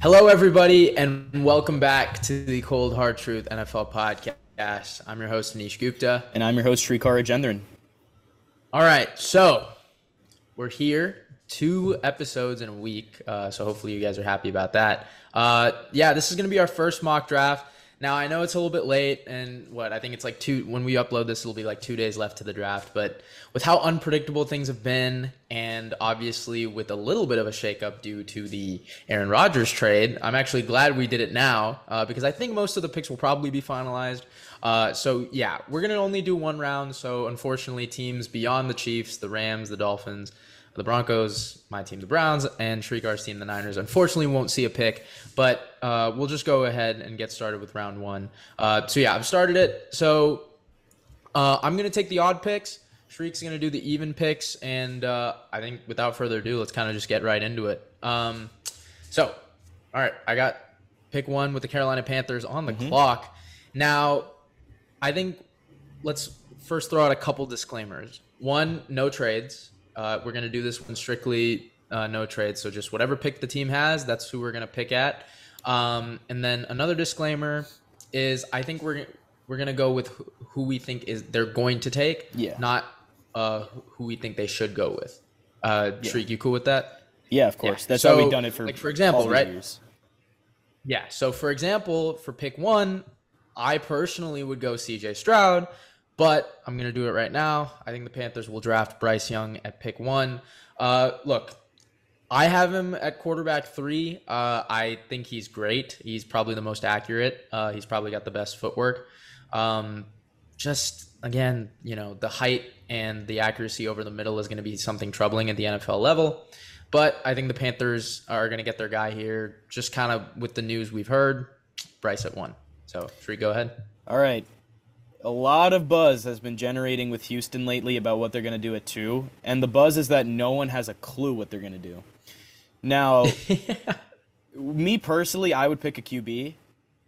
Hello, everybody, and welcome back to the Cold Hard Truth NFL podcast. I'm your host, Anish Gupta. And I'm your host, Srikar Rajendran. All right, so we're here, two episodes in a week. Uh, so hopefully you guys are happy about that. Uh, yeah, this is going to be our first mock draft. Now I know it's a little bit late, and what I think it's like two. When we upload this, it'll be like two days left to the draft. But with how unpredictable things have been, and obviously with a little bit of a shakeup due to the Aaron Rodgers trade, I'm actually glad we did it now uh, because I think most of the picks will probably be finalized. Uh, so yeah, we're gonna only do one round. So unfortunately, teams beyond the Chiefs, the Rams, the Dolphins the Broncos, my team, the Browns, and Srikar's team, the Niners. Unfortunately, won't see a pick, but uh, we'll just go ahead and get started with round one. Uh, so yeah, I've started it. So uh, I'm gonna take the odd picks. Shriek's gonna do the even picks, and uh, I think without further ado, let's kind of just get right into it. Um, so, all right, I got pick one with the Carolina Panthers on the mm-hmm. clock. Now, I think let's first throw out a couple disclaimers. One, no trades. Uh, we're going to do this one strictly uh, no trade. So just whatever pick the team has, that's who we're going to pick at. Um, and then another disclaimer is I think we're we're going to go with who we think is they're going to take, yeah. not uh, who we think they should go with. Uh, yeah. Shriek, you cool with that? Yeah, of course. Yeah. That's so, how we've done it for like for example, right? Years. Yeah. So for example, for pick one, I personally would go C.J. Stroud but I'm going to do it right now. I think the Panthers will draft Bryce Young at pick one. Uh, look, I have him at quarterback three. Uh, I think he's great. He's probably the most accurate. Uh, he's probably got the best footwork. Um, just again, you know, the height and the accuracy over the middle is going to be something troubling at the NFL level. But I think the Panthers are going to get their guy here, just kind of with the news we've heard. Bryce at one. So, we go ahead? All right a lot of buzz has been generating with Houston lately about what they're going to do at two, and the buzz is that no one has a clue what they're going to do. Now, me personally, I would pick a QB,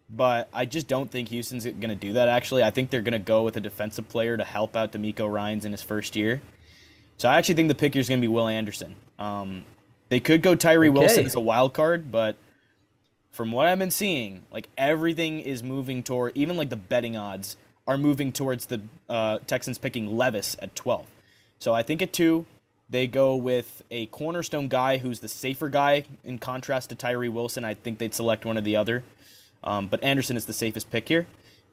but I just don't think Houston's going to do that. Actually, I think they're going to go with a defensive player to help out DeMeco Ryans in his first year. So I actually think the pick here is going to be Will Anderson. Um, they could go Tyree okay. Wilson as a wild card, but from what I've been seeing, like everything is moving toward even like the betting odds are moving towards the uh, Texans picking Levis at 12. So I think at two, they go with a cornerstone guy who's the safer guy in contrast to Tyree Wilson. I think they'd select one or the other. Um, but Anderson is the safest pick here.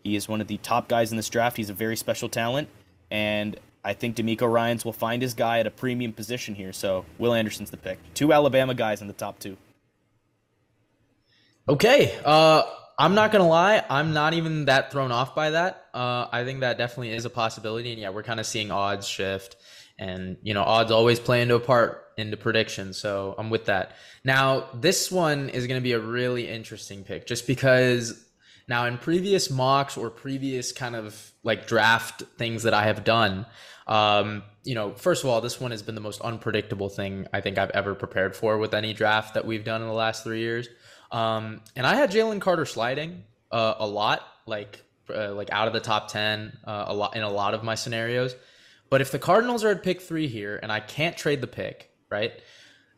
He is one of the top guys in this draft. He's a very special talent. And I think DeMeco Ryans will find his guy at a premium position here. So Will Anderson's the pick. Two Alabama guys in the top two. Okay. Uh, I'm not gonna lie, I'm not even that thrown off by that. Uh, I think that definitely is a possibility, and yeah, we're kind of seeing odds shift, and you know, odds always play into a part into predictions. So I'm with that. Now, this one is gonna be a really interesting pick, just because now in previous mocks or previous kind of like draft things that I have done, um, you know, first of all, this one has been the most unpredictable thing I think I've ever prepared for with any draft that we've done in the last three years. Um, and I had Jalen Carter sliding uh, a lot, like uh, like out of the top ten, uh, a lot in a lot of my scenarios. But if the Cardinals are at pick three here, and I can't trade the pick, right?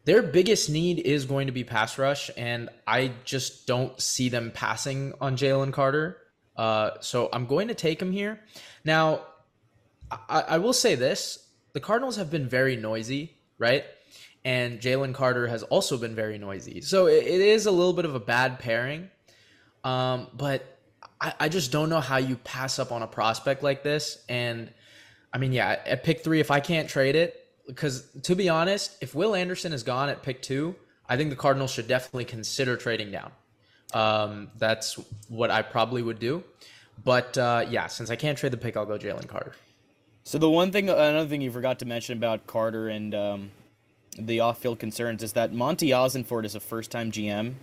Their biggest need is going to be pass rush, and I just don't see them passing on Jalen Carter. Uh, so I'm going to take him here. Now, I, I will say this: the Cardinals have been very noisy, right? And Jalen Carter has also been very noisy. So it, it is a little bit of a bad pairing. Um, but I, I, just don't know how you pass up on a prospect like this. And I mean, yeah, at pick three, if I can't trade it, because to be honest, if Will Anderson is gone at pick two, I think the Cardinals should definitely consider trading down. Um, that's what I probably would do. But uh, yeah, since I can't trade the pick, I'll go Jalen Carter. So the one thing, another thing you forgot to mention about Carter and um, the off-field concerns is that Monti Ossenfort is a first-time GM,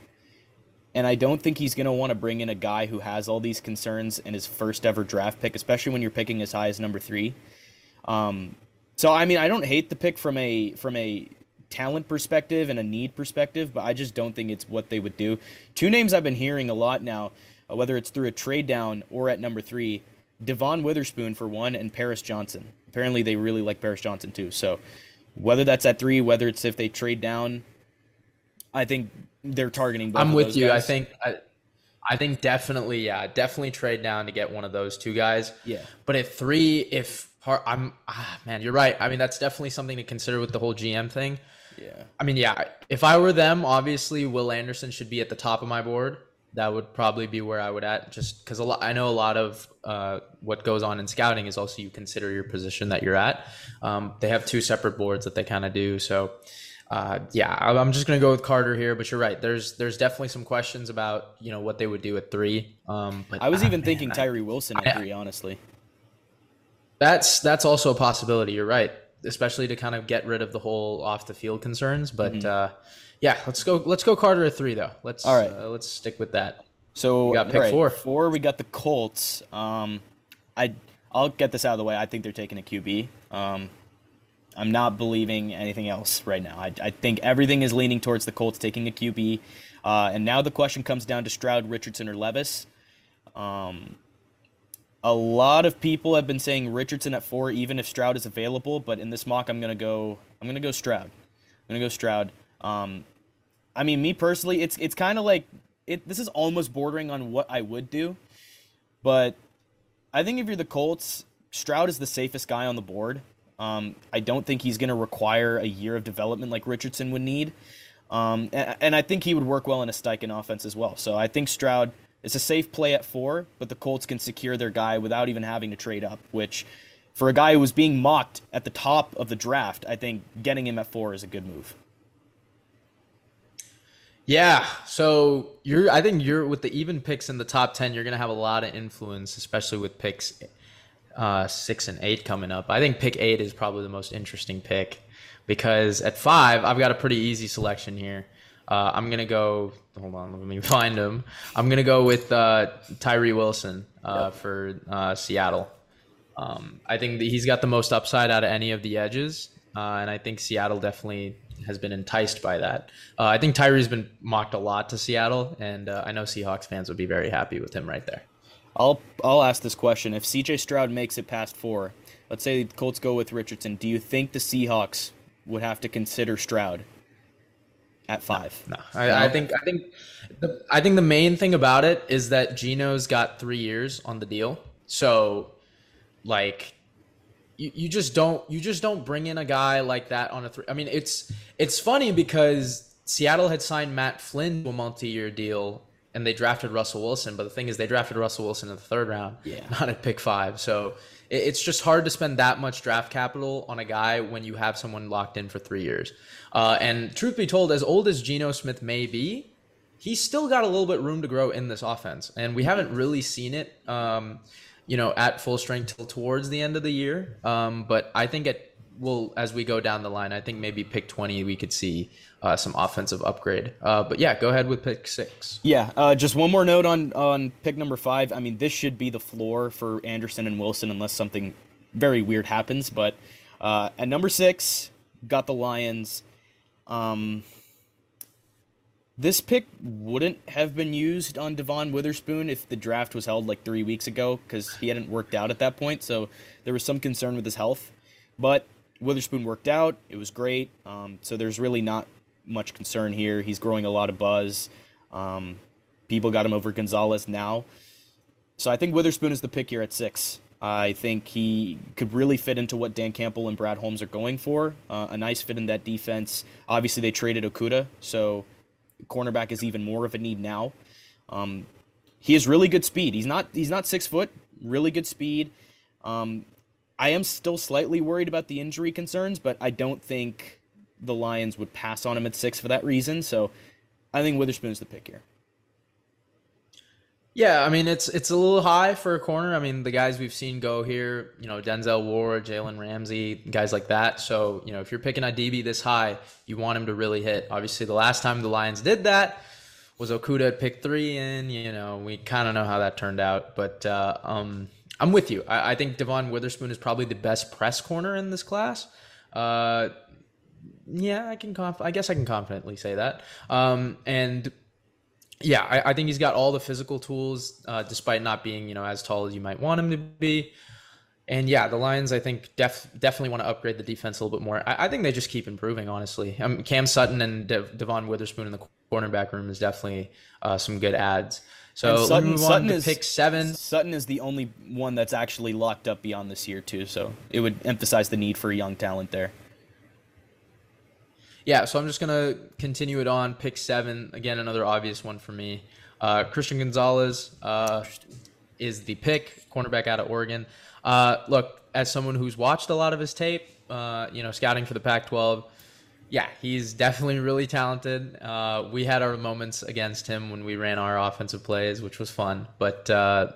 and I don't think he's going to want to bring in a guy who has all these concerns in his first ever draft pick, especially when you're picking as high as number three. Um, so I mean, I don't hate the pick from a from a talent perspective and a need perspective, but I just don't think it's what they would do. Two names I've been hearing a lot now, uh, whether it's through a trade down or at number three, Devon Witherspoon for one, and Paris Johnson. Apparently, they really like Paris Johnson too. So whether that's at three, whether it's if they trade down, I think they're targeting. I'm with you. Guys. I think I, I think definitely, yeah, definitely trade down to get one of those two guys. Yeah. But at three, if I'm, ah, man, you're right. I mean, that's definitely something to consider with the whole GM thing. Yeah. I mean, yeah, if I were them, obviously Will Anderson should be at the top of my board. That would probably be where I would at, just because a lot. I know a lot of uh, what goes on in scouting is also you consider your position that you're at. Um, they have two separate boards that they kind of do. So, uh, yeah, I'm just gonna go with Carter here. But you're right. There's there's definitely some questions about you know what they would do at three. Um, but I was ah, even man, thinking Tyree Wilson at I, three, honestly. That's that's also a possibility. You're right, especially to kind of get rid of the whole off the field concerns. But mm-hmm. uh, yeah, let's go. Let's go Carter at three though. Let's all right. Uh, let's stick with that. So we got pick right, four. Four. We got the Colts. Um, I I'll get this out of the way. I think they're taking a QB. Um, I'm not believing anything else right now. I, I think everything is leaning towards the Colts taking a QB. Uh, and now the question comes down to Stroud, Richardson, or Levis. Um, a lot of people have been saying Richardson at four, even if Stroud is available. But in this mock, I'm gonna go. I'm gonna go Stroud. I'm gonna go Stroud. Um, I mean, me personally, it's it's kind of like it. This is almost bordering on what I would do, but I think if you're the Colts, Stroud is the safest guy on the board. Um, I don't think he's to require a year of development like Richardson would need. Um, and, and, I think he would work well in a Steichen offense as well. So I think Stroud is a safe play at four, but the Colts can secure their guy without even having to trade up, which for a guy who was being mocked at the top of the draft, I think getting him at four is a good move. Yeah, so you're. I think you're with the even picks in the top ten. You're gonna have a lot of influence, especially with picks uh, six and eight coming up. I think pick eight is probably the most interesting pick because at five, I've got a pretty easy selection here. Uh, I'm gonna go. Hold on, let me find him. I'm gonna go with uh, Tyree Wilson uh, yep. for uh, Seattle. Um, I think he's got the most upside out of any of the edges, uh, and I think Seattle definitely has been enticed by that. Uh, I think Tyree's been mocked a lot to Seattle, and I know Seahawks fans would be very happy with him right there. I'll I'll ask this question: If C.J. Stroud makes it past four, let's say the Colts go with Richardson, do you think the Seahawks would have to consider Stroud at five? No, no. I, I, think I think the I think the main thing about it is that Geno's got three years on the deal, so like you, you just don't you just don't bring in a guy like that on a three. I mean, it's it's funny because Seattle had signed Matt Flynn to a multi-year deal and they drafted Russell Wilson. But the thing is, they drafted Russell Wilson in the third round, yeah. not at pick five. So it's just hard to spend that much draft capital on a guy when you have someone locked in for three years. Uh, and truth be told, as old as Geno Smith may be, he's still got a little bit room to grow in this offense, and we haven't really seen it. Um, you know, at full strength till towards the end of the year. Um, but I think it will, as we go down the line, I think maybe pick 20, we could see uh, some offensive upgrade. Uh, but yeah, go ahead with pick six. Yeah, uh, just one more note on on pick number five. I mean, this should be the floor for Anderson and Wilson unless something very weird happens. But uh, at number six, got the Lions. Um, this pick wouldn't have been used on Devon Witherspoon if the draft was held like three weeks ago because he hadn't worked out at that point. So there was some concern with his health. But Witherspoon worked out. It was great. Um, so there's really not much concern here. He's growing a lot of buzz. Um, people got him over Gonzalez now. So I think Witherspoon is the pick here at six. I think he could really fit into what Dan Campbell and Brad Holmes are going for. Uh, a nice fit in that defense. Obviously, they traded Okudah, so cornerback is even more of a need now. Um, he has really good speed. He's not he's not six foot. Really good speed. Um, I am still slightly worried about the injury concerns, but I don't think the Lions would pass on him at six for that reason. So I think Witherspoon's the pick here. Yeah, I mean it's it's a little high for a corner. I mean the guys we've seen go here, you know Denzel Ward, Jalen Ramsey, guys like that. So you know if you're picking a DB this high, you want him to really hit. Obviously, the last time the Lions did that was Okudah at pick three, and you know we kind of know how that turned out. But uh, um, I'm with you. I, I, think Devon Witherspoon is probably the best press corner in this class. Uh, yeah, I can. Conf- I guess I can confidently say that. Um, and yeah, I, I, think he's got all the physical tools, uh, despite not being you know as tall as you might want him to be. And yeah, the Lions, I think, def- definitely want to upgrade the defense a little bit more. I, I think they just keep improving, honestly. Um, Cam Sutton and De- Devon Witherspoon in the cornerback room is definitely uh, some good ads. So And Sutton, Sutton to is pick seven. Sutton is the only one that's actually locked up beyond this year too. So it would emphasize the need for a young talent there. Yeah, so I'm just gonna continue it on. Pick seven again, another obvious one for me. Uh, Christian Gonzalez uh, is the pick, cornerback out of Oregon. Uh, look, as someone who's watched a lot of his tape, uh, you know, scouting for the Pac-12, yeah, he's definitely really talented. Uh, we had our moments against him when we ran our offensive plays, which was fun. But uh,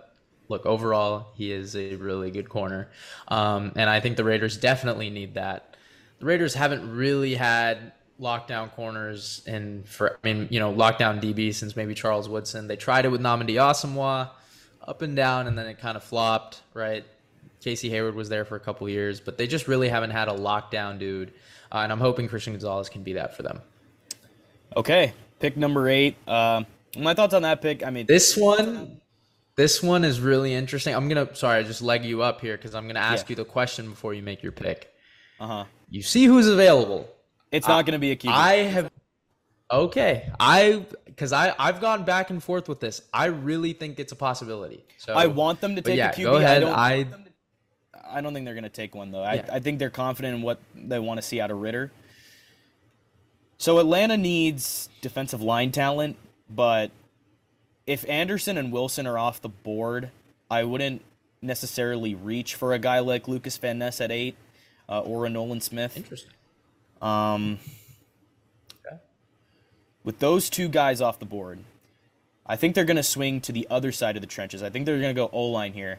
look, overall, he is a really good corner, um, and I think the Raiders definitely need that. The Raiders haven't really had lockdown corners and for I mean, you know, lockdown DB since maybe Charles Woodson. They tried it with Nnamdi Asomugha, up and down, and then it kind of flopped, right? Casey Hayward was there for a couple years, but they just really haven't had a lockdown dude. Uh, and I'm hoping Christian Gonzalez can be that for them. Okay, pick number eight. Uh, my thoughts on that pick. I mean, This one, this one is really interesting. I'm gonna sorry, I just leg you up here because I'm gonna ask Yeah. you the question before you make your pick. uh huh. You see who's available. It's not going to be a QB. I have okay. I because I I've gone back and forth with this. I really think it's a possibility. So I want them to take yeah, a QB. go ahead. I don't, I I don't think they're going to take one though. Yeah. I, I think they're confident in what they want to see out of Ridder. So Atlanta needs defensive line talent, but if Anderson and Wilson are off the board, I wouldn't necessarily reach for a guy like Lucas Van Ness at eight uh, or a Nolan Smith. interesting. Um, Okay. with those two guys off the board, I think they're going to swing to the other side of the trenches. I think they're going to go O line here,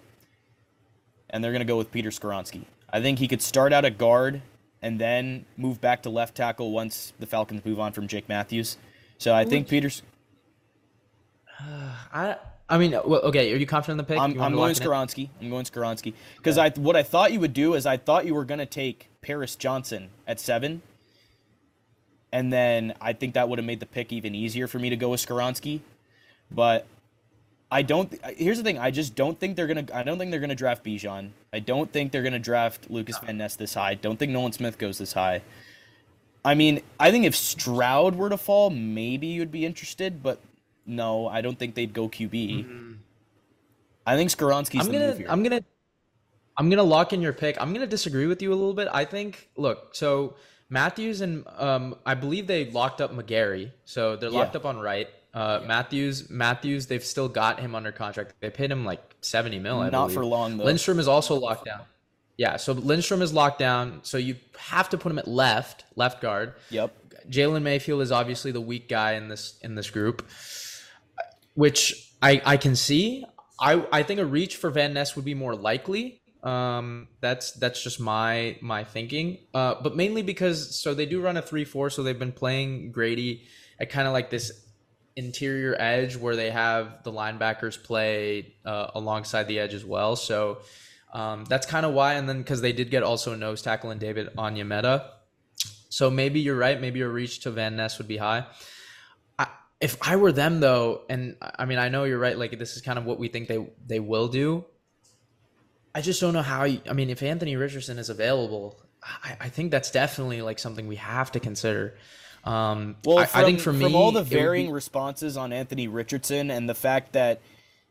and they're going to go with Peter Skoronski. I think he could start out at guard and then move back to left tackle once the Falcons move on from Jake Matthews. So I think Peter's. I I mean, well, okay. Are you confident in the pick? I'm, I'm going lock it in? Skoronski. I'm going Skoronski because I what I thought you would do is I thought you were going to take Paris Johnson at seven, and then I think that would have made the pick even easier for me to go with Skoronski, but I don't. Here's the thing: I just don't think they're gonna. I don't think they're gonna draft Bijan. I don't think they're gonna draft Lucas Van Ness this high. Don't think Nolan Smith goes this high. I mean, I think if Stroud were to fall, maybe you'd be interested, but no, I don't think they'd go QB. Mm-hmm. I think Skoronski's I'm the gonna move here. I'm gonna I'm gonna lock in your pick. I'm gonna disagree with you a little bit. I think look, so Matthews and um I believe they locked up McGary, so they're locked Yeah. up on right. Uh, Matthews, Matthews, they've still got him under contract. They paid him like seventy mil. I Not believe. for long though. Lindstrom is also locked down. Yeah, so Lindstrom is locked down. So you have to put him at left, left guard. Yep. Jalen Mayfield is obviously the weak guy in this in this group, which I I can see. I I think a reach for Van Ness would be more likely. Um, that's that's just my my thinking. Uh, but mainly because so they do run a three four, so they've been playing Grady at kind of like this interior edge where they have the linebackers play uh, alongside the edge as well. So um, that's kind of why. And then because they did get also a nose tackle in David Onyemata. So maybe you're right. Maybe your reach to Van Ness would be high. I, if I were them though, and I mean I know you're right. Like this is kind of what we think they they will do. I just don't know how. You, I mean, if Anthony Richardson is available, I, I think that's definitely like something we have to consider. Um, Well, I, from, I think for me, from all the varying be- responses on Anthony Richardson and the fact that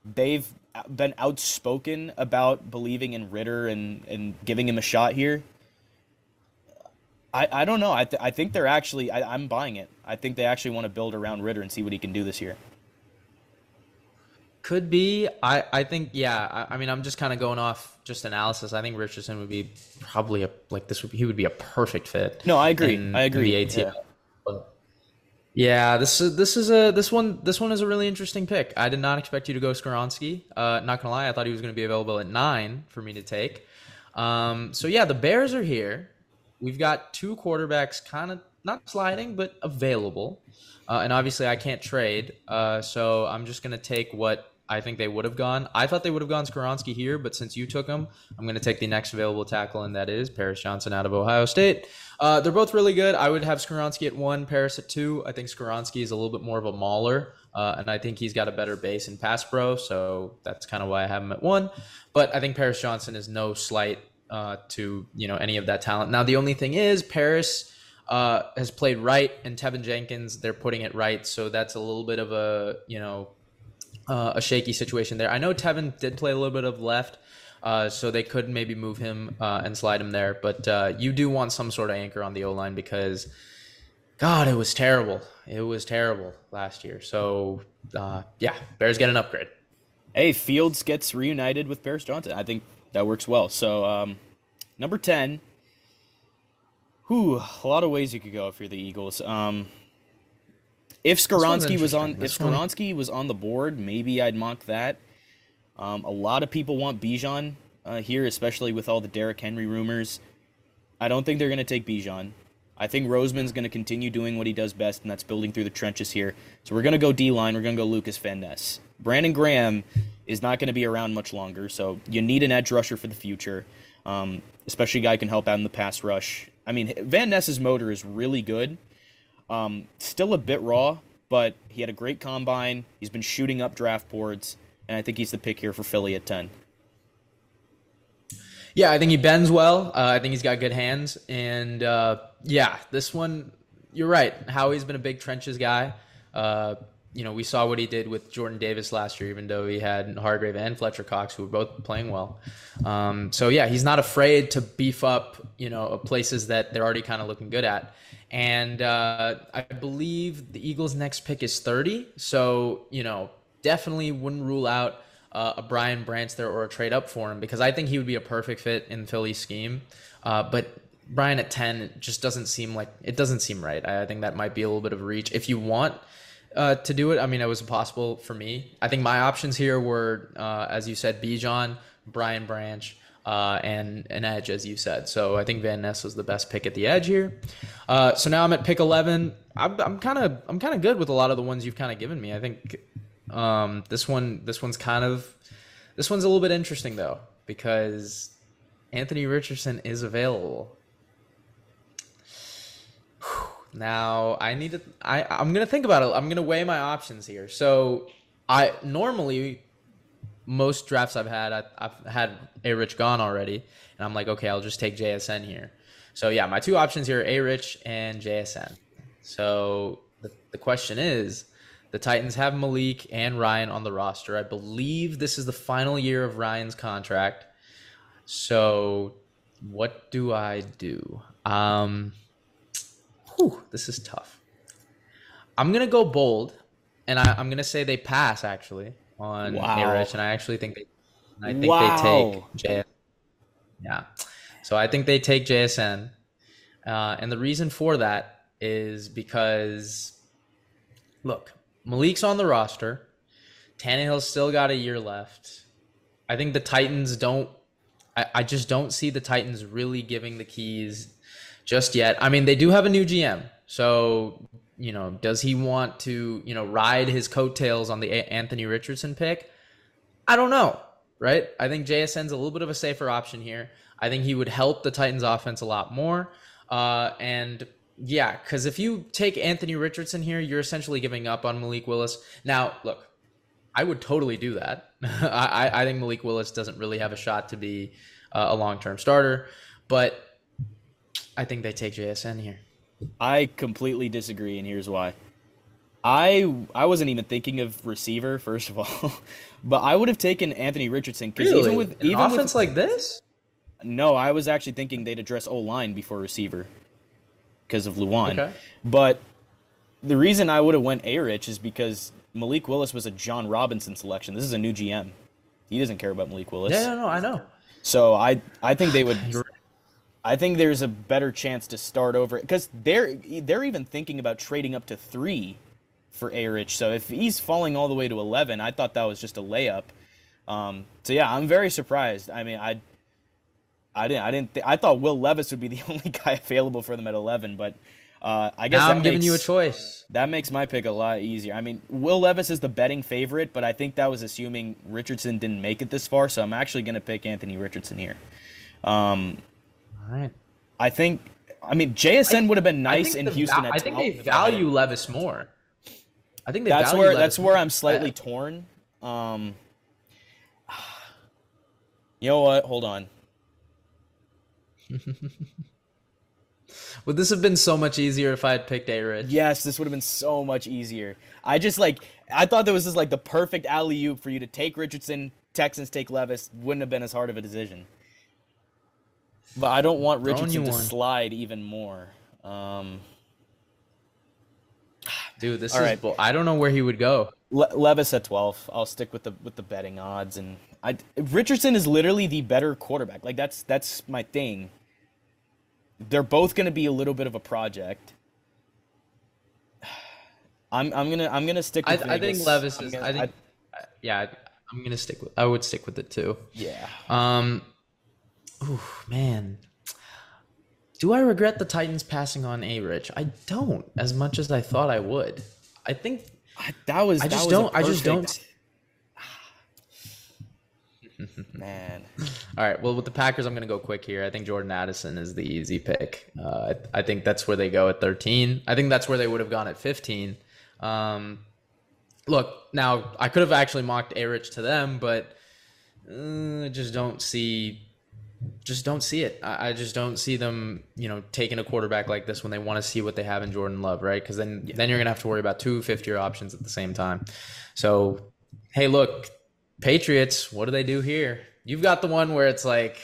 they've been outspoken about believing in Ridder and, and giving him a shot here, I, I don't know. I, th- I think they're actually, I, I'm buying it. I think they actually want to build around Ridder and see what he can do this year. Could be. I, I think yeah. I, I mean, I'm just kind of going off just analysis. I think Richardson would be probably a like this would be, he would be a perfect fit. No, I agree. in- I agree. Yeah. But, yeah, this is this is a this one this one is a really interesting pick. I did not expect you to go Skoronski. Uh, not gonna lie, I thought he was gonna be available at nine for me to take. Um, so yeah, the Bears are here. We've got two quarterbacks, kind of not sliding, but available. Uh, and obviously, I can't trade, uh, so I'm just gonna take what I think they would have gone. I thought they would have gone Skoronski here, but since you took him, I'm gonna take the next available tackle, and that is Paris Johnson out of Ohio State. Uh, they're both really good. I would have Skoronski at one, Paris at two. I think Skoronski is a little bit more of a mauler, uh, and I think he's got a better base in pass pro, so that's kind of why I have him at one. But I think Paris Johnson is no slight uh, to you know any of that talent. Now the only thing is Paris uh, has played right, and Teven Jenkins they're putting it right, so that's a little bit of a you know uh, a shaky situation there. I know Teven did play a little bit of left. Uh, so they could maybe move him uh, and slide him there, but uh, you do want some sort of anchor on the O line because, God, it was terrible. It was terrible last year. So yeah, Bears get an upgrade. Hey, Fields gets reunited with Paris Johnson. I think that works well. So um, number ten, Whew, a lot of ways you could go if you're the Eagles. Um, if Skoronski was on, if Skoronski was on the board, maybe I'd mock that. Um, a lot of people want Bijan uh, here, especially with all the Derrick Henry rumors. I don't think they're going to take Bijan. I think Roseman's going to continue doing what he does best, and that's building through the trenches here. So we're going to go D line. We're going to go Lucas Van Ness. Brandon Graham is not going to be around much longer, so you need an edge rusher for the future, um, especially a guy who can help out in the pass rush. I mean, Van Ness's motor is really good. Um, still a bit raw, but he had a great combine. He's been shooting up draft boards, and I think he's the pick here for Philly at 10. Yeah, I think he bends well. Uh, I think he's got good hands. And uh, yeah, this one, you're right. Howie's been a big trenches guy. Uh, you know, we saw what he did with Jordan Davis last year, even though he had Hargrave and Fletcher Cox, who were both playing well. Um, so yeah, he's not afraid to beef up, you know, places that they're already kind of looking good at. And uh, I believe the Eagles' next pick is 30. So you know, definitely wouldn't rule out uh, a Brian Branch there or a trade up for him because I think he would be a perfect fit in Philly's scheme. Uh, but Brian at 10 just doesn't seem like it doesn't seem right. I, I think that might be a little bit of a reach. If you want uh, to do it. I mean, it was possible for me. I think my options here were, uh, as you said, Bijan, Brian Branch, uh, and an edge, as you said. So I think Van Ness was the best pick at the edge here. Uh, so now I'm at pick 11. I'm kind of I'm kind of good with a lot of the ones you've kind of given me. I think um, this one this one's kind of this one's a little bit interesting though because Anthony Richardson is available. Now I need to. I I'm gonna think about it. I'm gonna weigh my options here. So I normally most drafts I've had I, I've had a rich gone already, and I'm like, okay, I'll just take JSN here. So yeah, my two options here: are a rich and JSN. So the the question is. The Titans have Malik and Ryan on the roster. I believe this is the final year of Ryan's contract. So, what do I do? Um, Whew, this is tough. I'm gonna go bold, and I, am gonna say they pass actually on wow. And I actually think they, I think wow. they take JSN. Yeah, so I think they take JSN, uh, and the reason for that is because, look, Malik's on the roster. Tannehill's still got a year left. I think the Titans don't. I, I just don't see the Titans really giving the keys just yet. I mean, they do have a new GM. So, you know, does he want to, you know, ride his coattails on the Anthony Richardson pick? I don't know, right? I think JSN's a little bit of a safer option here. I think he would help the Titans offense a lot more. Uh, and yeah, because if you take Anthony Richardson here, you're essentially giving up on Malik Willis. Now, look, I would totally do that. I, I think Malik Willis doesn't really have a shot to be uh, a long term starter. But I think they take JSN here. I completely disagree, and here's why. I I wasn't even thinking of receiver first of all, but I would have taken Anthony Richardson because really? even with An even offense with, like this. No, I was actually thinking they'd address O line before receiver because of Lewan. Okay. But the reason I would have went A Rich is because Malik Willis was a Jon Robinson selection. This is a new GM. He doesn't care about Malik Willis. Yeah, no, no, I know. So I I think they would I think there's a better chance to start over because they're they're even thinking about trading up to three for A Rich. So if he's falling all the way to eleven, I thought that was just a layup. Um, so yeah, I'm very surprised. I mean, I I didn't I didn't th- I thought Will Levis would be the only guy available for them at eleven, but uh, I guess now I'm makes, giving you a choice. That makes my pick a lot easier. I mean, Will Levis is the betting favorite, but I think that was assuming Richardson didn't make it this far. So I'm actually going to pick Anthony Richardson here. Um, right. I think. I mean, JSN would have been nice in Houston. I think they value Levis more. I think that's where Levis that's where I'm slightly torn. Um, you know what? Hold on. Would this have been so much easier if I had picked A Rich? Yes, this would have been so much easier. I just like I thought that was just like the perfect alley oop for you to take Richardson, Texans take Levis. Wouldn't have been as hard of a decision. But I don't want Richardson to one. slide even more. Um, Dude, this is right. bull- I don't know where he would go. Le- Levis at twelve. I'll stick with the with the betting odds, and I Richardson is literally the better quarterback. Like that's that's my thing. They're both going to be a little bit of a project. I'm I'm gonna I'm gonna stick. with I, I think Levis is. Gonna, I think. I, yeah, I'm gonna stick with. I would stick with it too. Yeah. Um. Ooh, man. Do I regret the Titans passing on A Rich? I don't, as much as I thought I would. I think that was. I just was don't. I just don't. Man. All right. Well, with the Packers, I'm going to go quick here. I think Jordan Addison is the easy pick. Uh, I, I, think that's where they go at 13. I think that's where they would have gone at 15. Um, look, now I could have actually mocked A Rich to them, but uh, I just don't see. Just don't see it. I, I, just don't see them, you know, taking a quarterback like this when they want to see what they have in Jordan Love, right? Because then, yeah. then you're gonna have to worry about two fifth-year options at the same time. So, hey, look, Patriots, what do they do here? You've got the one where it's like.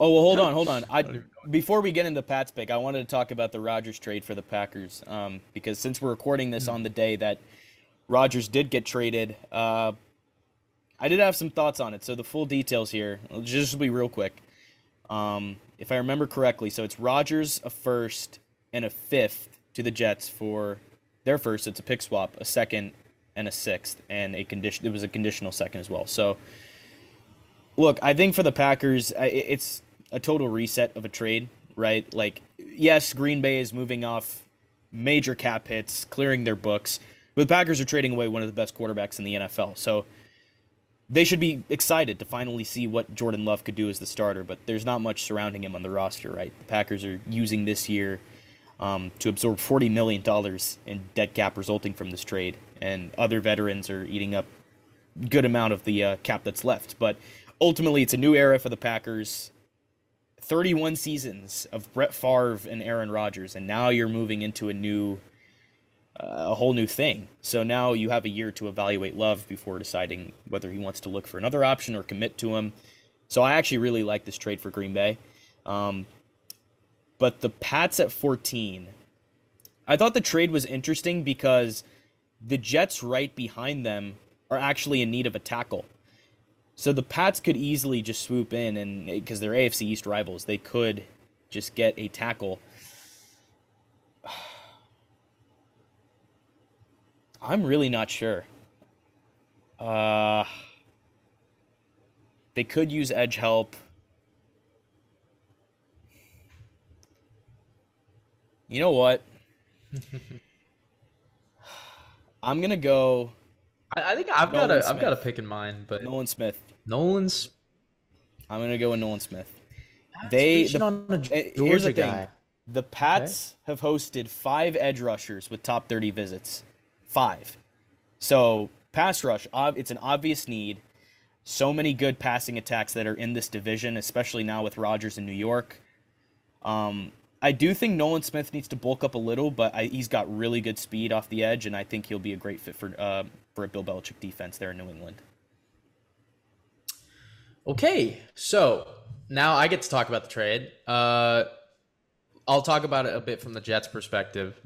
Oh well, hold on, hold on. I before we get into Pat's pick, I wanted to talk about the Rodgers trade for the Packers um, because since we're recording this on the day that Rodgers did get traded, uh, I did have some thoughts on it. So the full details here, just be real quick. Um, if I remember correctly, so it's Rodgers a first and a fifth to the Jets for their first. It's a pick swap, a second and a sixth, and a condition. It was a conditional second as well. So, look, I think for the Packers, it's a total reset of a trade, right? Like, yes, Green Bay is moving off major cap hits, clearing their books, but the Packers are trading away one of the best quarterbacks in the NFL. So they should be excited to finally see what Jordan Love could do as the starter, but there's not much surrounding him on the roster, right? The Packers are using this year um, to absorb $40 million in dead cap resulting from this trade and other veterans are eating up good amount of the uh, cap that's left. But ultimately, it's a new era for the Packers. 31 seasons of Brett Favre and Aaron Rodgers, and now you're moving into a new, a whole new thing. So now you have a year to evaluate Love before deciding whether he wants to look for another option or commit to him. So I actually really like this trade for Green Bay. Um, but the Pats at 14, I thought the trade was interesting because – the Jets right behind them are actually in need of a tackle. So the Pats could easily just swoop in and because they're AFC East rivals, they could just get a tackle. I'm really not sure. Uh they could use edge help. You know what? I'm gonna go. I, I think I've Nolan got a have got a pick in mind, but Nolan Smith. Nolan's. I'm gonna go with Nolan Smith. they the, on a eh, here's the thing. The Pats okay. have hosted five edge rushers with top 30 visits. Five. So pass rush, it's an obvious need. So many good passing attacks that are in this division, especially now with Rodgers in New York. Um, I do think Nolan Smith needs to bulk up a little, but I, he's got really good speed off the edge, and I think he'll be a great fit for uh, for a Bill Belichick defense there in New England. Okay, so now I get to talk about the trade. Uh, I'll talk about it a bit from the Jets' perspective.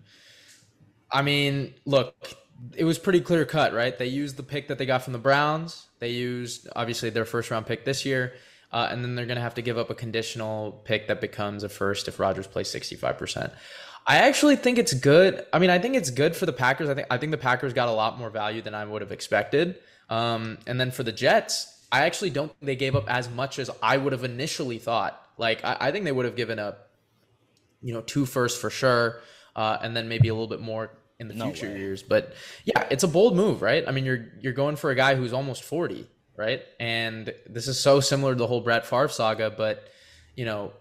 I mean, look, it was pretty clear cut, right? They used the pick that they got from the Browns. They used obviously their first round pick this year uh, and then they're going to have to give up a conditional pick that becomes a first if Rodgers plays 65%. I actually think it's good. I mean, I think it's good for the Packers. I think I think the Packers got a lot more value than I would have expected. Um, and then for the Jets, I actually don't think they gave up as much as I would have initially thought. Like I, I think they would have given up, you know, two firsts for sure, uh, and then maybe a little bit more in the no future way. years. But yeah, it's a bold move, right? I mean, you're you're going for a guy who's almost forty right? And this is so similar to the whole Brett Favre saga, but you know,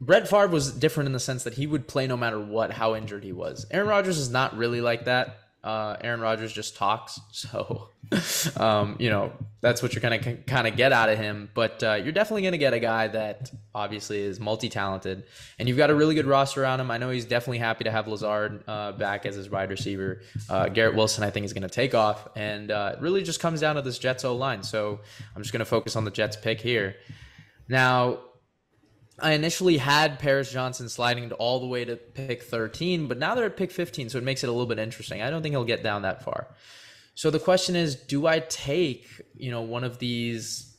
Brett Favre was different in the sense that he would play no matter what, how injured he was. Aaron Rodgers is not really like that. Uh, Aaron Rodgers just talks, so um, you know that's what you're gonna kind of get out of him. But uh, you're definitely gonna get a guy that obviously is multi-talented, and you've got a really good roster around him. I know he's definitely happy to have Lazard uh, back as his wide receiver. Uh, Garrett Wilson, I think, is gonna take off, and uh, it really just comes down to this Jets O line. So I'm just gonna focus on the Jets pick here. Now, I initially had Paris Johnson sliding all the way to pick 13, but now they're at pick 15, so it makes it a little bit interesting. I don't think he'll get down that far. So the question is, do I take, you know, one of these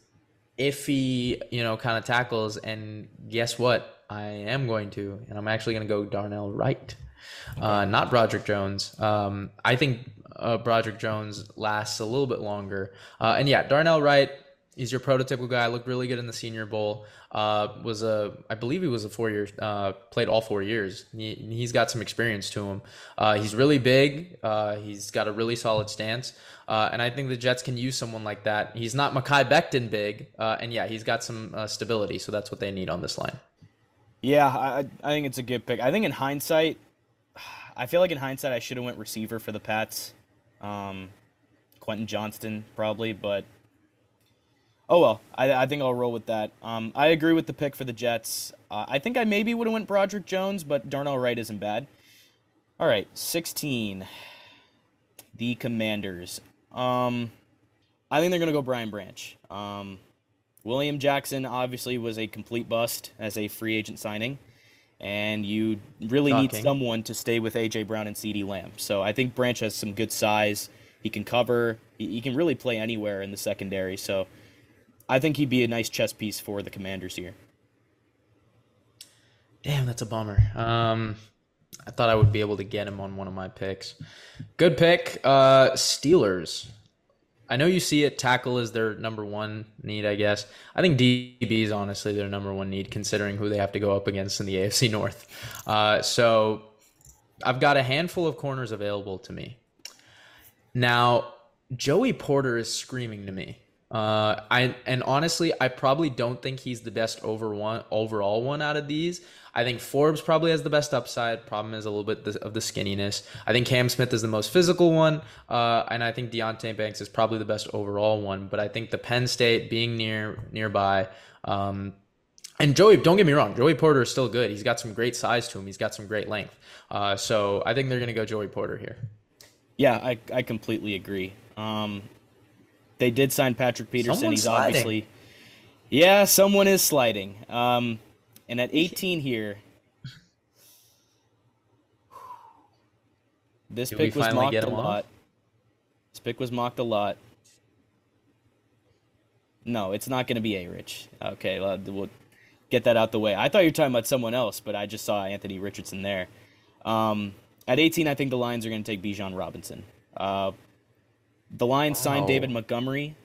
iffy, you know, kind of tackles and guess what? I am going to, and I'm actually going to go Darnell Wright, okay. uh, not Broderick Jones. Um, I think uh, Broderick Jones lasts a little bit longer. Uh, and yeah, Darnell Wright, he's your prototypical guy. Looked really good in the Senior Bowl. Uh, was a, I believe he was a four year, uh, played all four years. He, has got some experience to him. Uh, he's really big. Uh, he's got a really solid stance. Uh, and I think the Jets can use someone like that. He's not Mekhi Becton big. Uh, and yeah, he's got some stability. So that's what they need on this line. Yeah, I, I think it's a good pick. I think in hindsight, I feel like in hindsight, I should have went receiver for the Pats. Um, Quentin Johnston probably, but Oh well, I, I think I'll roll with that. Um, I agree with the pick for the Jets. Uh, I think I maybe would have went Broderick Jones, but Darnell Wright isn't bad. All right, sixteen. The Commanders. Um, I think they're gonna go Brian Branch. Um, William Jackson obviously was a complete bust as a free agent signing, and you really Shocking. need someone to stay with AJ Brown and CeeDee Lamb. So I think Branch has some good size. He can cover. He, he can really play anywhere in the secondary. So I think he'd be a nice chess piece for the Commanders here. Damn, that's a bummer. Um, I thought I would be able to get him on one of my picks. Good pick. Uh, Steelers. I know you see it. Tackle is their number one need, I guess. I think DB is honestly their number one need, considering who they have to go up against in the AFC North. Uh, so I've got a handful of corners available to me. Now, Joey Porter is screaming to me. Uh, I and honestly, I probably don't think he's the best over one overall one out of these. I think Forbes probably has the best upside. Problem is a little bit of the skinniness. I think Cam Smith is the most physical one, uh, and I think Deonte Banks is probably the best overall one. But I think the Penn State being near nearby, um, and Joey, don't get me wrong, Joey Porter is still good. He's got some great size to him. He's got some great length. Uh, so I think they're going to go Joey Porter here. Yeah, I, I completely agree. Um, they did sign Patrick Peterson. Someone's He's sliding. obviously, yeah, someone is sliding. Um, and at 18 here, this Did pick was mocked a lot. This pick was mocked a lot. No, it's not going to be a Rich. Okay, well, we'll get that out the way. I thought you were talking about someone else, but I just saw Anthony Richardson there. Um, at 18, I think the Lions are going to take Bijan Robinson. Uh, the Lions wow. signed David Montgomery,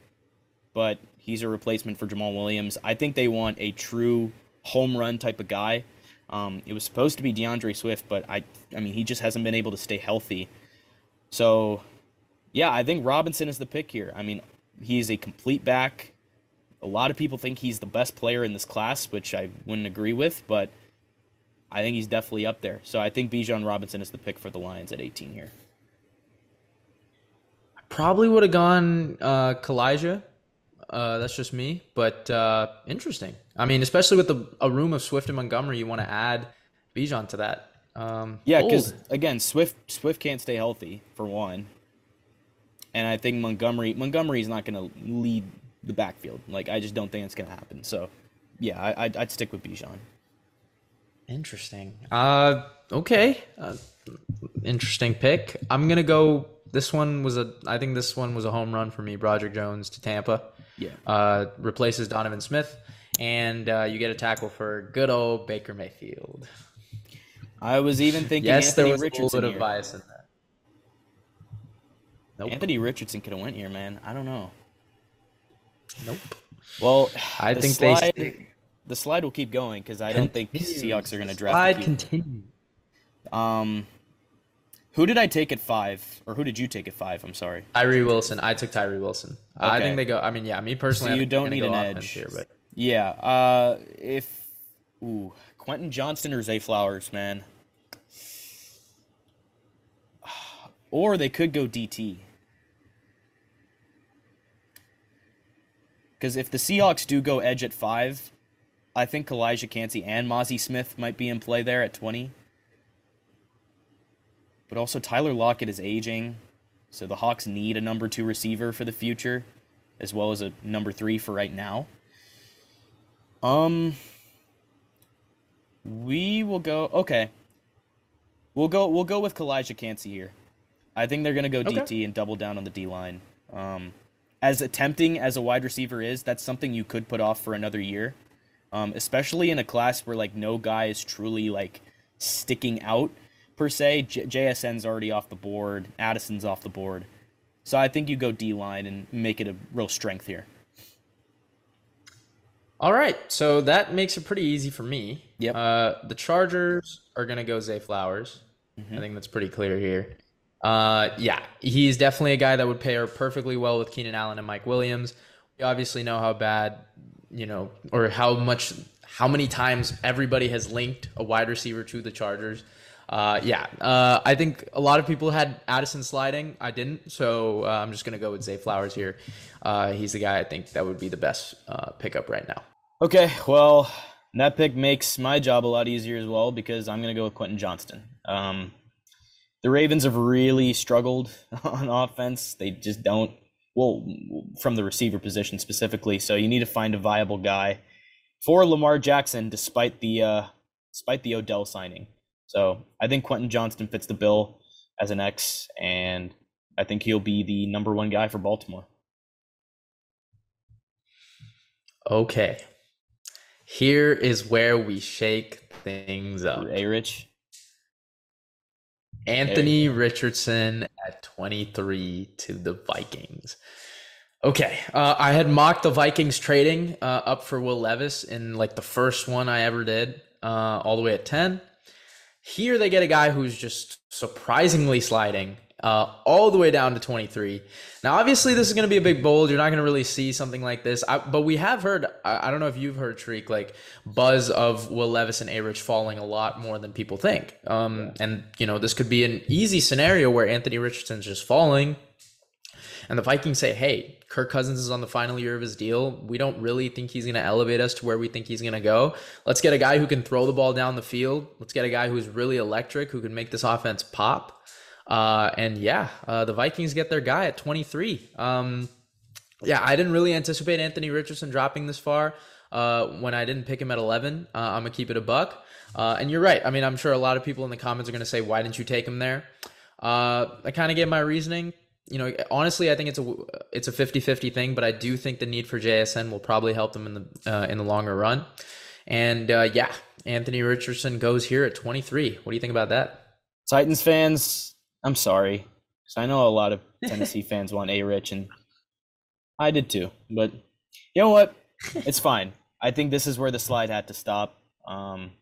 but he's a replacement for Jamaal Williams. I think they want a true home run type of guy. Um, it was supposed to be D'Andre Swift, but I, I mean, he just hasn't been able to stay healthy. So, yeah, I think Robinson is the pick here. I mean, he's a complete back. A lot of people think he's the best player in this class, which I wouldn't agree with, but I think he's definitely up there. So I think Bijan Robinson is the pick for the Lions at 18 here. Probably would have gone uh, Calijah. Uh, that's just me, but uh, interesting. I mean, especially with the, a room of Swift and Montgomery, you want to add Bijan to that. Um, yeah, because again, Swift Swift can't stay healthy for one, and I think Montgomery Montgomery is not going to lead the backfield. Like I just don't think it's going to happen. So, yeah, I, would I'd stick with Bijan. Interesting. Uh, okay. Uh, interesting pick. I'm gonna go this one was a I think this one was a home run for me. Broderick Jones to Tampa. Yeah. Uh, replaces Donovan Smith, and uh, you get a tackle for good old Baker Mayfield. I was even thinking yes, Anthony there was Richardson a little bit here. of bias in that. Nope. Anthony Richardson could have went here, man. I don't know. Nope. Well, I the think slide, they the slide will keep going because I don't think Seahawks are going to draft. Slide continue. Um, who did I take at five, or who did you take at five? I'm sorry. Tyree Wilson. I took Tyree Wilson. Okay. I think they go. I mean, yeah, me personally. So you don't need an edge here, but yeah. Uh, if ooh, Quentin Johnston or Zay Flowers, man. Or they could go DT. Because if the Seahawks do go edge at five, I think Calijah Kancey and Mazi Smith might be in play there at 20. But also, Tyler Lockett is aging, so the Hawks need a number two receiver for the future, as well as a number three for right now. Um, we will go. Okay, we'll go. We'll go with Calijah Kancey here. I think they're gonna go Okay. DT and double down on the D line. Um, as tempting as a wide receiver is, that's something you could put off for another year, um, especially in a class where like no guy is truly like sticking out per se. J- JSN's already off the board. Addison's off the board. So I think you go D line and make it a real strength here. All right, so that makes it pretty easy for me. Yep. Uh, the Chargers are gonna go Zay Flowers. I think that's pretty clear here. Uh, yeah, he's definitely a guy that would pair perfectly well with Keenan Allen and Mike Williams. We obviously know how bad, you know, or how much, how many times everybody has linked a wide receiver to the Chargers. Uh, yeah, uh, I think a lot of people had Addison sliding. I didn't, so uh, I'm just gonna go with Zay Flowers here. Uh, he's the guy I think that would be the best uh, pickup right now. Okay, well, that pick makes my job a lot easier as well because I'm to go with Quentin Johnston. Um, the Ravens have really struggled on offense. They just don't, well, from the receiver position specifically. So you need to find a viable guy for Lamar Jackson, despite the uh, despite the Odell signing. So I think Quentin Johnston fits the bill as an X, and I think he'll be the number one guy for Baltimore. Okay. Here is where we shake things up. A Rich. Anthony Richardson at 23 to the Vikings. Okay. Uh, I had mocked the Vikings trading uh, up for Will Levis in like the first one I ever did, uh, all the way at 10. Here they get a guy who's just surprisingly sliding uh, all the way down to 23. Now, obviously, this is going to be a big bold. You're not going to really see something like this. I, but we have heard, I, I don't know if you've heard, Shriek, like buzz of Will Levis and A Rich falling a lot more than people think. Um, And, you know, this could be an easy scenario where Anthony Richardson's just falling. And the Vikings say, hey, Kirk Cousins is on the final year of his deal. We don't really think he's going to elevate us to where we think he's going to go. Let's get a guy who can throw the ball down the field. Let's get a guy who's really electric, who can make this offense pop. Uh, and yeah, uh, the Vikings get their guy at 23. Um, yeah, I didn't really anticipate Anthony Richardson dropping this far. Uh, when I didn't pick him at 11, uh, I'm gonna keep it a buck. Uh, and you're right. I mean, I'm sure a lot of people in the comments are gonna say, "Why didn't you take him there?" Uh, I kind of gave my reasoning. You know, honestly, I think it's a it's a 50-50 thing, but I do think the need for JSN will probably help them in the uh, in the longer run. And uh, yeah, Anthony Richardson goes here at 23. What do you think about that? Titans fans, I'm sorry. 'cause I know a lot of Tennessee fans want A Rich, and I did too. But you know what? It's fine. I think this is where the slide had to stop. Um,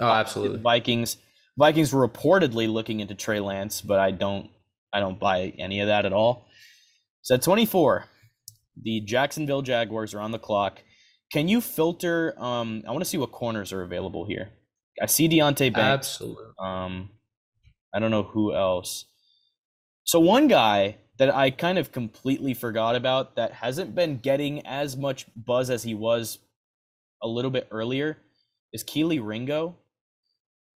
Oh, absolutely. Vikings, Vikings were reportedly looking into Trey Lance, but I don't, I don't buy any of that at all. So at 24, the Jacksonville Jaguars are on the clock. Can you filter? Um, I want to see what corners are available here. I see Deonte Banks. Absolutely. Um, I don't know who else. So one guy that I kind of completely forgot about that hasn't been getting as much buzz as he was a little bit earlier is Kelee Ringo,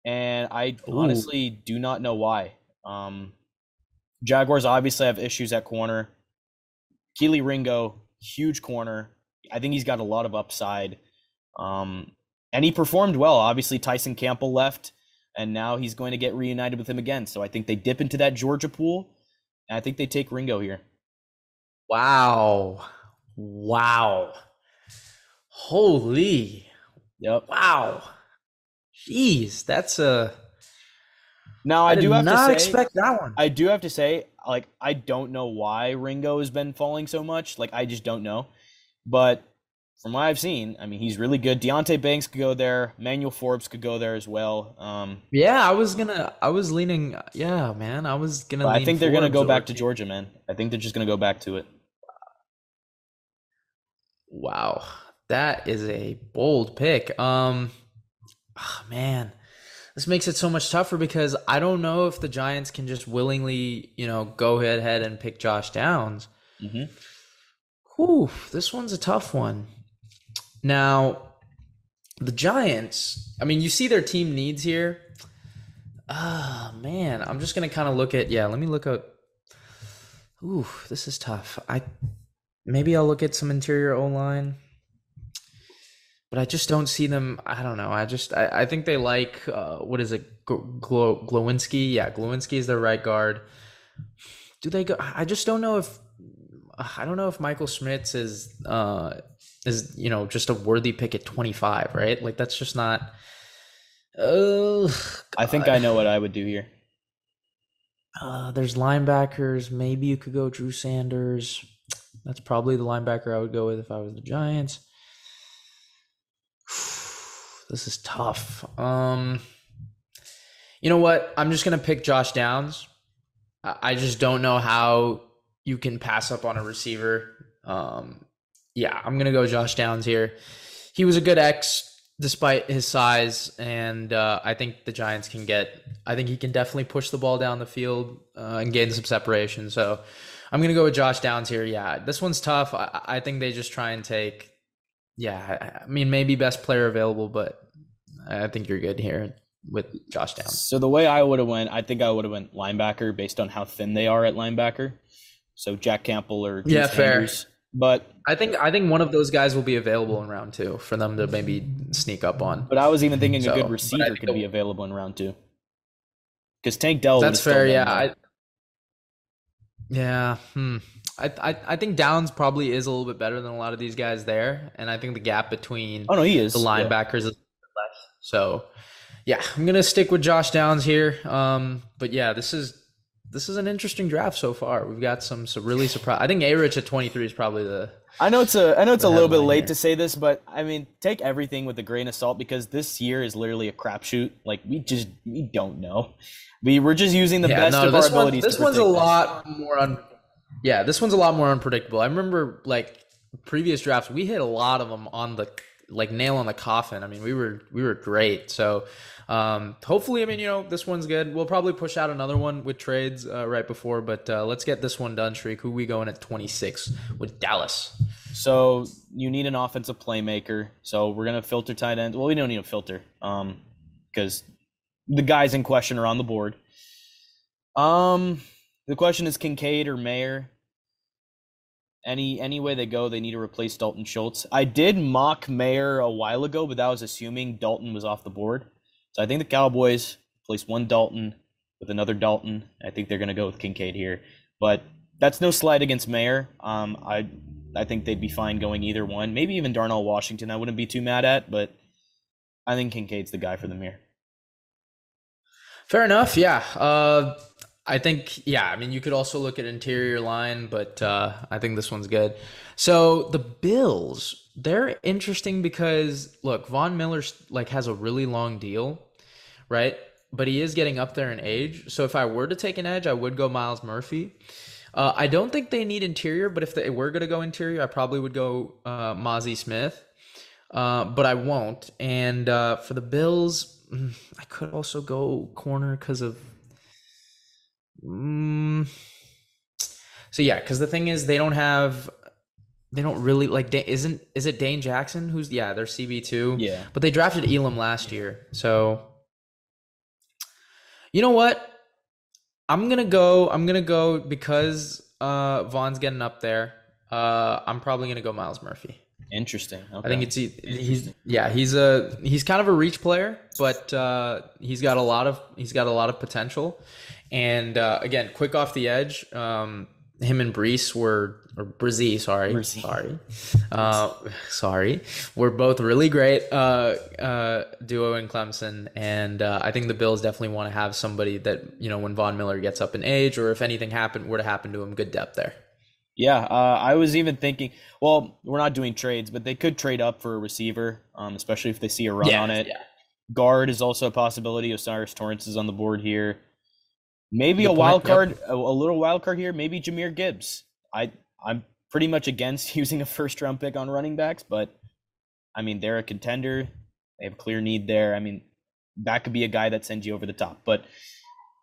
and I Ooh. honestly do not know why. Um, Jaguars obviously have issues at corner. Kelee Ringo, huge corner. I think he's got a lot of upside. Um, and he performed well. Obviously, Tyson Campbell left, and now he's going to get reunited with him again. So I think they dip into that Georgia pool, and I think they take Ringo here. Wow. Wow. Holy. Yep. Wow. Jeez, that's a. Now I, I, do have not to say, expect that one. I do have to say, like, I don't know why Ringo has been falling so much. Like, I just don't know. But from what I've seen, I mean, he's really good. Deonte Banks could go there. Manuel Forbes could go there as well. Um, yeah, I was gonna. I was leaning. Yeah, man, I was gonna. I think they're going to go back to Georgia, man. I think they're just going to go back to it. Wow, that is a bold pick. Um, ah, man, this makes it so much tougher because I don't know if the Giants can just willingly, you know, go ahead and pick Josh Downs. Mm-hmm. Whew, this one's a tough one. Now, the Giants, I mean, you see their team needs here. Ah, oh, man, I'm just gonna kind of look at yeah. Let me look at. Ooh, this is tough. I maybe I'll look at some interior O line, but I just don't see them. I don't know. I just I, I think they like uh, what is it? Glo- Glowinski. Yeah, Glowinski is their right guard. Do they go? I just don't know if I don't know if Michael Schmitz is uh is you know just a worthy pick at 25, right? Like that's just not. Oh, I think I know what I would do here. Uh, there's linebackers. Maybe you could go Drew Sanders. That's probably the linebacker I would go with if I was the Giants. This is tough. Um, you know what? I'm just gonna pick Josh Downs. I just don't know how you can pass up on a receiver. Um, yeah, I'm gonna go Josh Downs here. He was a good X despite his size, and uh, I think the Giants can get. I think he can definitely push the ball down the field uh, and gain some separation. So I'm gonna go with Josh Downs here. Yeah, this one's tough. I, I think they just try and take. Yeah, I mean maybe best player available, but I think you're good here with Josh Downs. So the way I would have went, I think I would have went linebacker based on how thin they are at linebacker. So Jack Campbell or yeah, fair. But I think I think one of those guys will be available in round two for them to maybe sneak up on. But I was even thinking so, a good receiver could be available in round two. Because Tank Dell. That's fair. Yeah. I, yeah. Hmm. I, I I think Downs probably is a little bit better than a lot of these guys there, and I think the gap between oh no he is the linebackers yeah. is less. So yeah, I'm gonna stick with Josh Downs here. Um, but yeah, this is this is an interesting draft so far. We've got some, some really surprise. I think A Rich at 23 is probably the. I know it's a I know it's a little bit late here. to say this, but I mean take everything with a grain of salt because this year is literally a crapshoot. Like we just we don't know. We we're just using the yeah, best no, of our one, abilities. This one's a lot more un. Yeah, this one's a lot more unpredictable. I remember like previous drafts, we hit a lot of them on the like nail on the coffin. I mean, we were we were great. So um, hopefully, I mean, you know, this one's good. We'll probably push out another one with trades uh, right before, but uh, let's get this one done, Shriek. Who we going at 26 with Dallas? So you need an offensive playmaker. So we're gonna filter tight ends. Well, we don't need a filter, um, because the guys in question are on the board. Um, the question is Kincaid or Mayer. Any any way they go, they need to replace Dalton Schultz. I did mock Mayer a while ago, but that was assuming Dalton was off the board. So I think the Cowboys place one Dalton with another Dalton. I think they're going to go with Kincaid here, but that's no slight against Mayer. Um, I I think they'd be fine going either one. Maybe even Darnell Washington. I wouldn't be too mad at, but I think Kincaid's the guy for them here. Fair enough. Yeah. Uh, I think, yeah, I mean, you could also look at interior line, but uh, I think this one's good. So the Bills, they're interesting because look, Von Miller like has a really long deal, right? But he is getting up there in age. So if I were to take an edge, I would go Myles Murphy. Uh, I don't think they need interior, but if they were going to go interior, I probably would go uh, Mazi Smith. Uh, but I won't. And uh, for the Bills, mm, I could also go corner because of Mm, so yeah, because the thing is, they don't have, they don't really like. Isn't is it Dane Jackson who's yeah they're CB two yeah, but they drafted Elam last year, so you know what? I'm gonna go. I'm gonna go because uh Von's getting up there. Uh, I'm probably gonna go Myles Murphy. Interesting. Okay. I think it's he's yeah he's a he's kind of a reach player, but uh, he's got a lot of he's got a lot of potential, and uh, again, quick off the edge. Um, him and Breece were, or Brizzy, sorry, Brizzy. sorry, uh, sorry, we're both really great uh, uh, duo in Clemson, and uh, I think the Bills definitely want to have somebody that you know when Von Miller gets up in age, or if anything happened were to happen to him, good depth there. Yeah, uh, I was even thinking. Well, we're not doing trades, but they could trade up for a receiver, um, especially if they see a run yeah, on it. Yeah. Guard is also a possibility. O'Cyrus Torrence is on the board here. Maybe a wild card, yep. a, a, little wild card here. Maybe Jahmyr Gibbs. I I'm pretty much against using a first round pick on running backs, but I mean they're a contender. They have a clear need there. I mean, that could be a guy that sends you over the top. But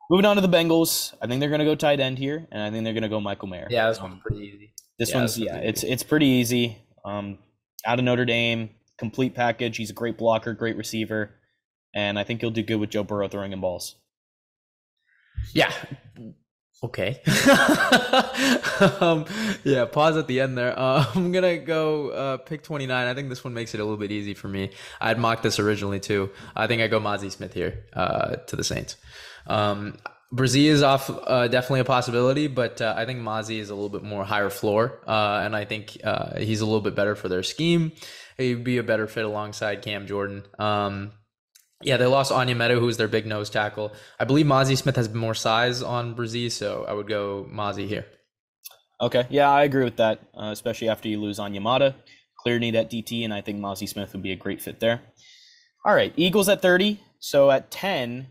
moving on to the Bengals, I think they're going to go tight end here, and I think they're going to go Michael Mayer. Yeah, this one's pretty easy. This Yeah, one's this yeah, it's easy. it's pretty easy. Um, out of Notre Dame, complete package. He's a great blocker, great receiver, and I think he'll do good with Joe Burrow throwing him balls. Yeah. Okay. um, yeah, pause at the end there. Uh, I'm going to go uh, pick 29. I think this one makes it a little bit easy for me. I'd mocked this originally too. I think I go Mazi Smith here uh, to the Saints. Um, Bresee is off, uh, definitely a possibility, but uh, I think Mazi is a little bit more higher floor, uh, and I think uh, he's a little bit better for their scheme. He'd be a better fit alongside Cam Jordan. Um, yeah, they lost Onyemata, who was their big nose tackle. I believe Mazi Smith has more size on Bresee, so I would go Mazi here. Okay, yeah, I agree with that, uh, especially after you lose Onyemata. Clear need at DT, and I think Mazi Smith would be a great fit there. All right, Eagles at 30. So at 10,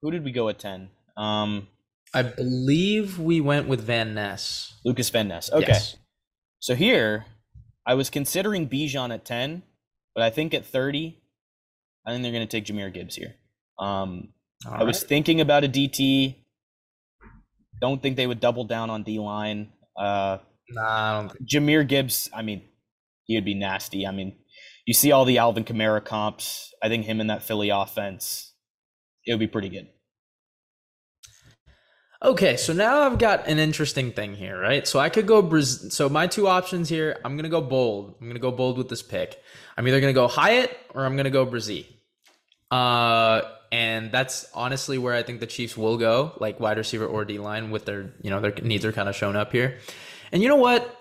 who did we go at 10? Um, I believe we went with Van Ness. Lucas Van Ness. Okay. Yes. So here, I was considering Bijan at 10, but I think at 30, I think they're going to take Jahmyr Gibbs here. Um, I was thinking about a DT. Don't think they would double down on D line. Uh, Nah, I don't think. Jahmyr Gibbs, I mean, he would be nasty. I mean, you see all the Alvin Kamara comps. I think him in that Philly offense, it would be pretty good. Okay, so now I've got an interesting thing here, right? So I could go Braz- so my two options here, I'm going to go bold. I'm going to go bold with this pick. I'm either going to go Hyatt or I'm going to go Bresee. Uh and that's honestly where I think the Chiefs will go, like wide receiver or D line with their, you know, their needs are kind of shown up here. And you know what?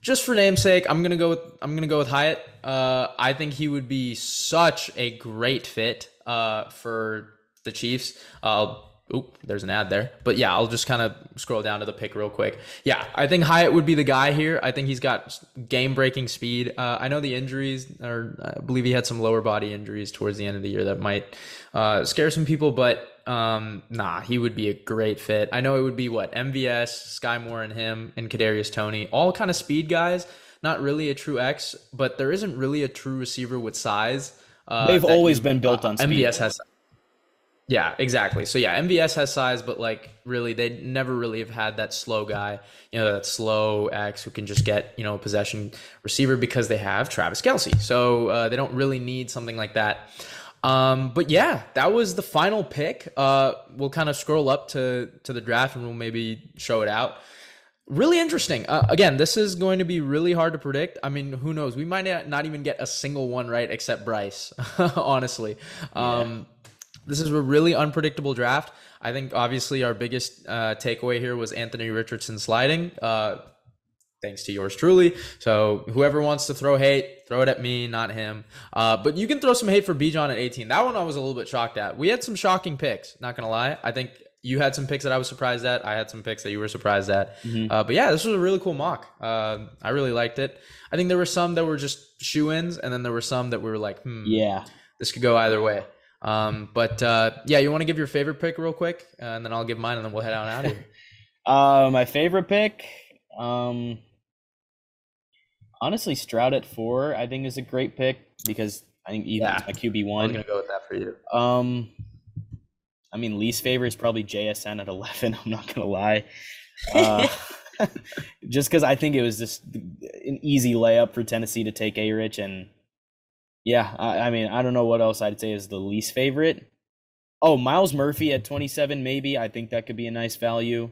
Just for namesake, I'm gonna go with I'm gonna go with Hyatt. Uh, I think he would be such a great fit uh, for the Chiefs. Uh, oop, there's an ad there, but yeah, I'll just kind of scroll down to the pick real quick. Yeah, I think Hyatt would be the guy here. I think he's got game breaking speed. Uh, I know the injuries, or I believe he had some lower body injuries towards the end of the year that might uh, scare some people, but um, nah, he would be a great fit. I know it would be what MVS, Skyy Moore, and him, and Kadarius Toney, all kind of speed guys. Not really a true X, but there isn't really a true receiver with size. Uh, They've always you- been built on speed. MVS has. Yeah, exactly. So yeah, MVS has size, but like really, they never really have had that slow guy. You know, that slow X who can just get you know a possession receiver because they have Travis Kelce. So uh, they don't really need something like that. Um, but yeah, that was the final pick. Uh, we'll kind of scroll up to to the draft and we'll maybe show it out. Really interesting. Uh, again, this is going to be really hard to predict. I mean, who knows? We might not not even get a single one right except Bryce, honestly. Um, This is a really unpredictable draft. I think obviously our biggest uh, takeaway here was Anthony Richardson sliding. Uh, thanks to yours truly. So whoever wants to throw hate, throw it at me, not him. Uh, but you can throw some hate for Bijan at 18. That one I was a little bit shocked at. We had some shocking picks. Not gonna lie. I think you had some picks that I was surprised at. I had some picks that you were surprised at. Uh, but yeah, this was a really cool mock. Uh, I really liked it. I think there were some that were just shoe ins, and then there were some that we were like, hmm, Yeah. this could go either way. Um, but uh, yeah, you want to give your favorite pick real quick, uh, and then I'll give mine, and then we'll head on out of here. Uh, my favorite pick, um, honestly, Stroud at four, I think is a great pick because I think Ethan's Yeah. my QB one. I'm gonna go with that for you. Um, I mean, least favorite is probably JSN at 11. I'm not gonna lie. Uh, just because I think it was just an easy layup for Tennessee to take A Rich, and yeah, I, I mean, I don't know what else I'd say is the least favorite. Oh, Myles Murphy at 27, maybe. I think that could be a nice value.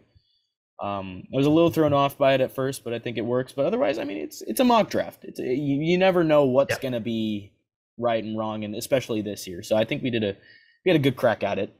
Um, I was a little thrown off by it at first, but I think it works. But otherwise, I mean, it's it's a mock draft. It's a, you, you never know what's Yeah. gonna be right and wrong, and especially this year. So I think we did a we had a good crack at it.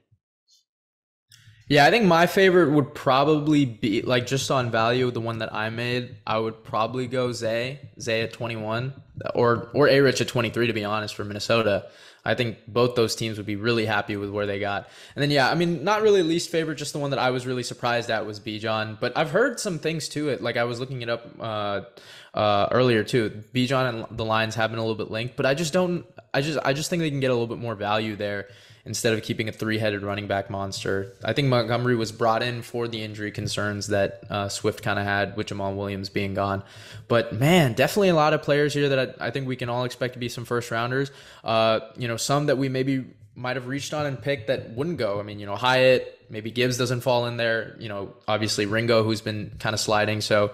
Yeah, I think my favorite would probably be like just on value, the one that I made. I would probably go Zay, Zay at 21, or or A Rich at 23. To be honest, for Minnesota, I think both those teams would be really happy with where they got. And then yeah, I mean, not really least favorite, just the one that I was really surprised at was Bijan. But I've heard some things to it. Like I was looking it up uh, uh, earlier too. Bijan and the Lions have been a little bit linked, but I just don't. I just I just think they can get a little bit more value there instead of keeping a three-headed running back monster. I think Montgomery was brought in for the injury concerns that uh, Swift kind of had with Jamaal Williams being gone. But man, definitely a lot of players here that I, I think we can all expect to be some first rounders. Uh, you know, some that we maybe might have reached on and picked that wouldn't go. I mean, you know, Hyatt, maybe Gibbs doesn't fall in there. You know, obviously Ringo, who's been kind of sliding. So,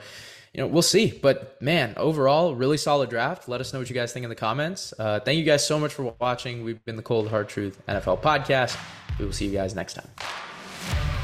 you know, we'll see. But man, overall, really solid draft. Let us know what you guys think in the comments. Uh, thank you guys so much for watching. We've been the Cold Hard Truth NFL podcast. We will see you guys next time.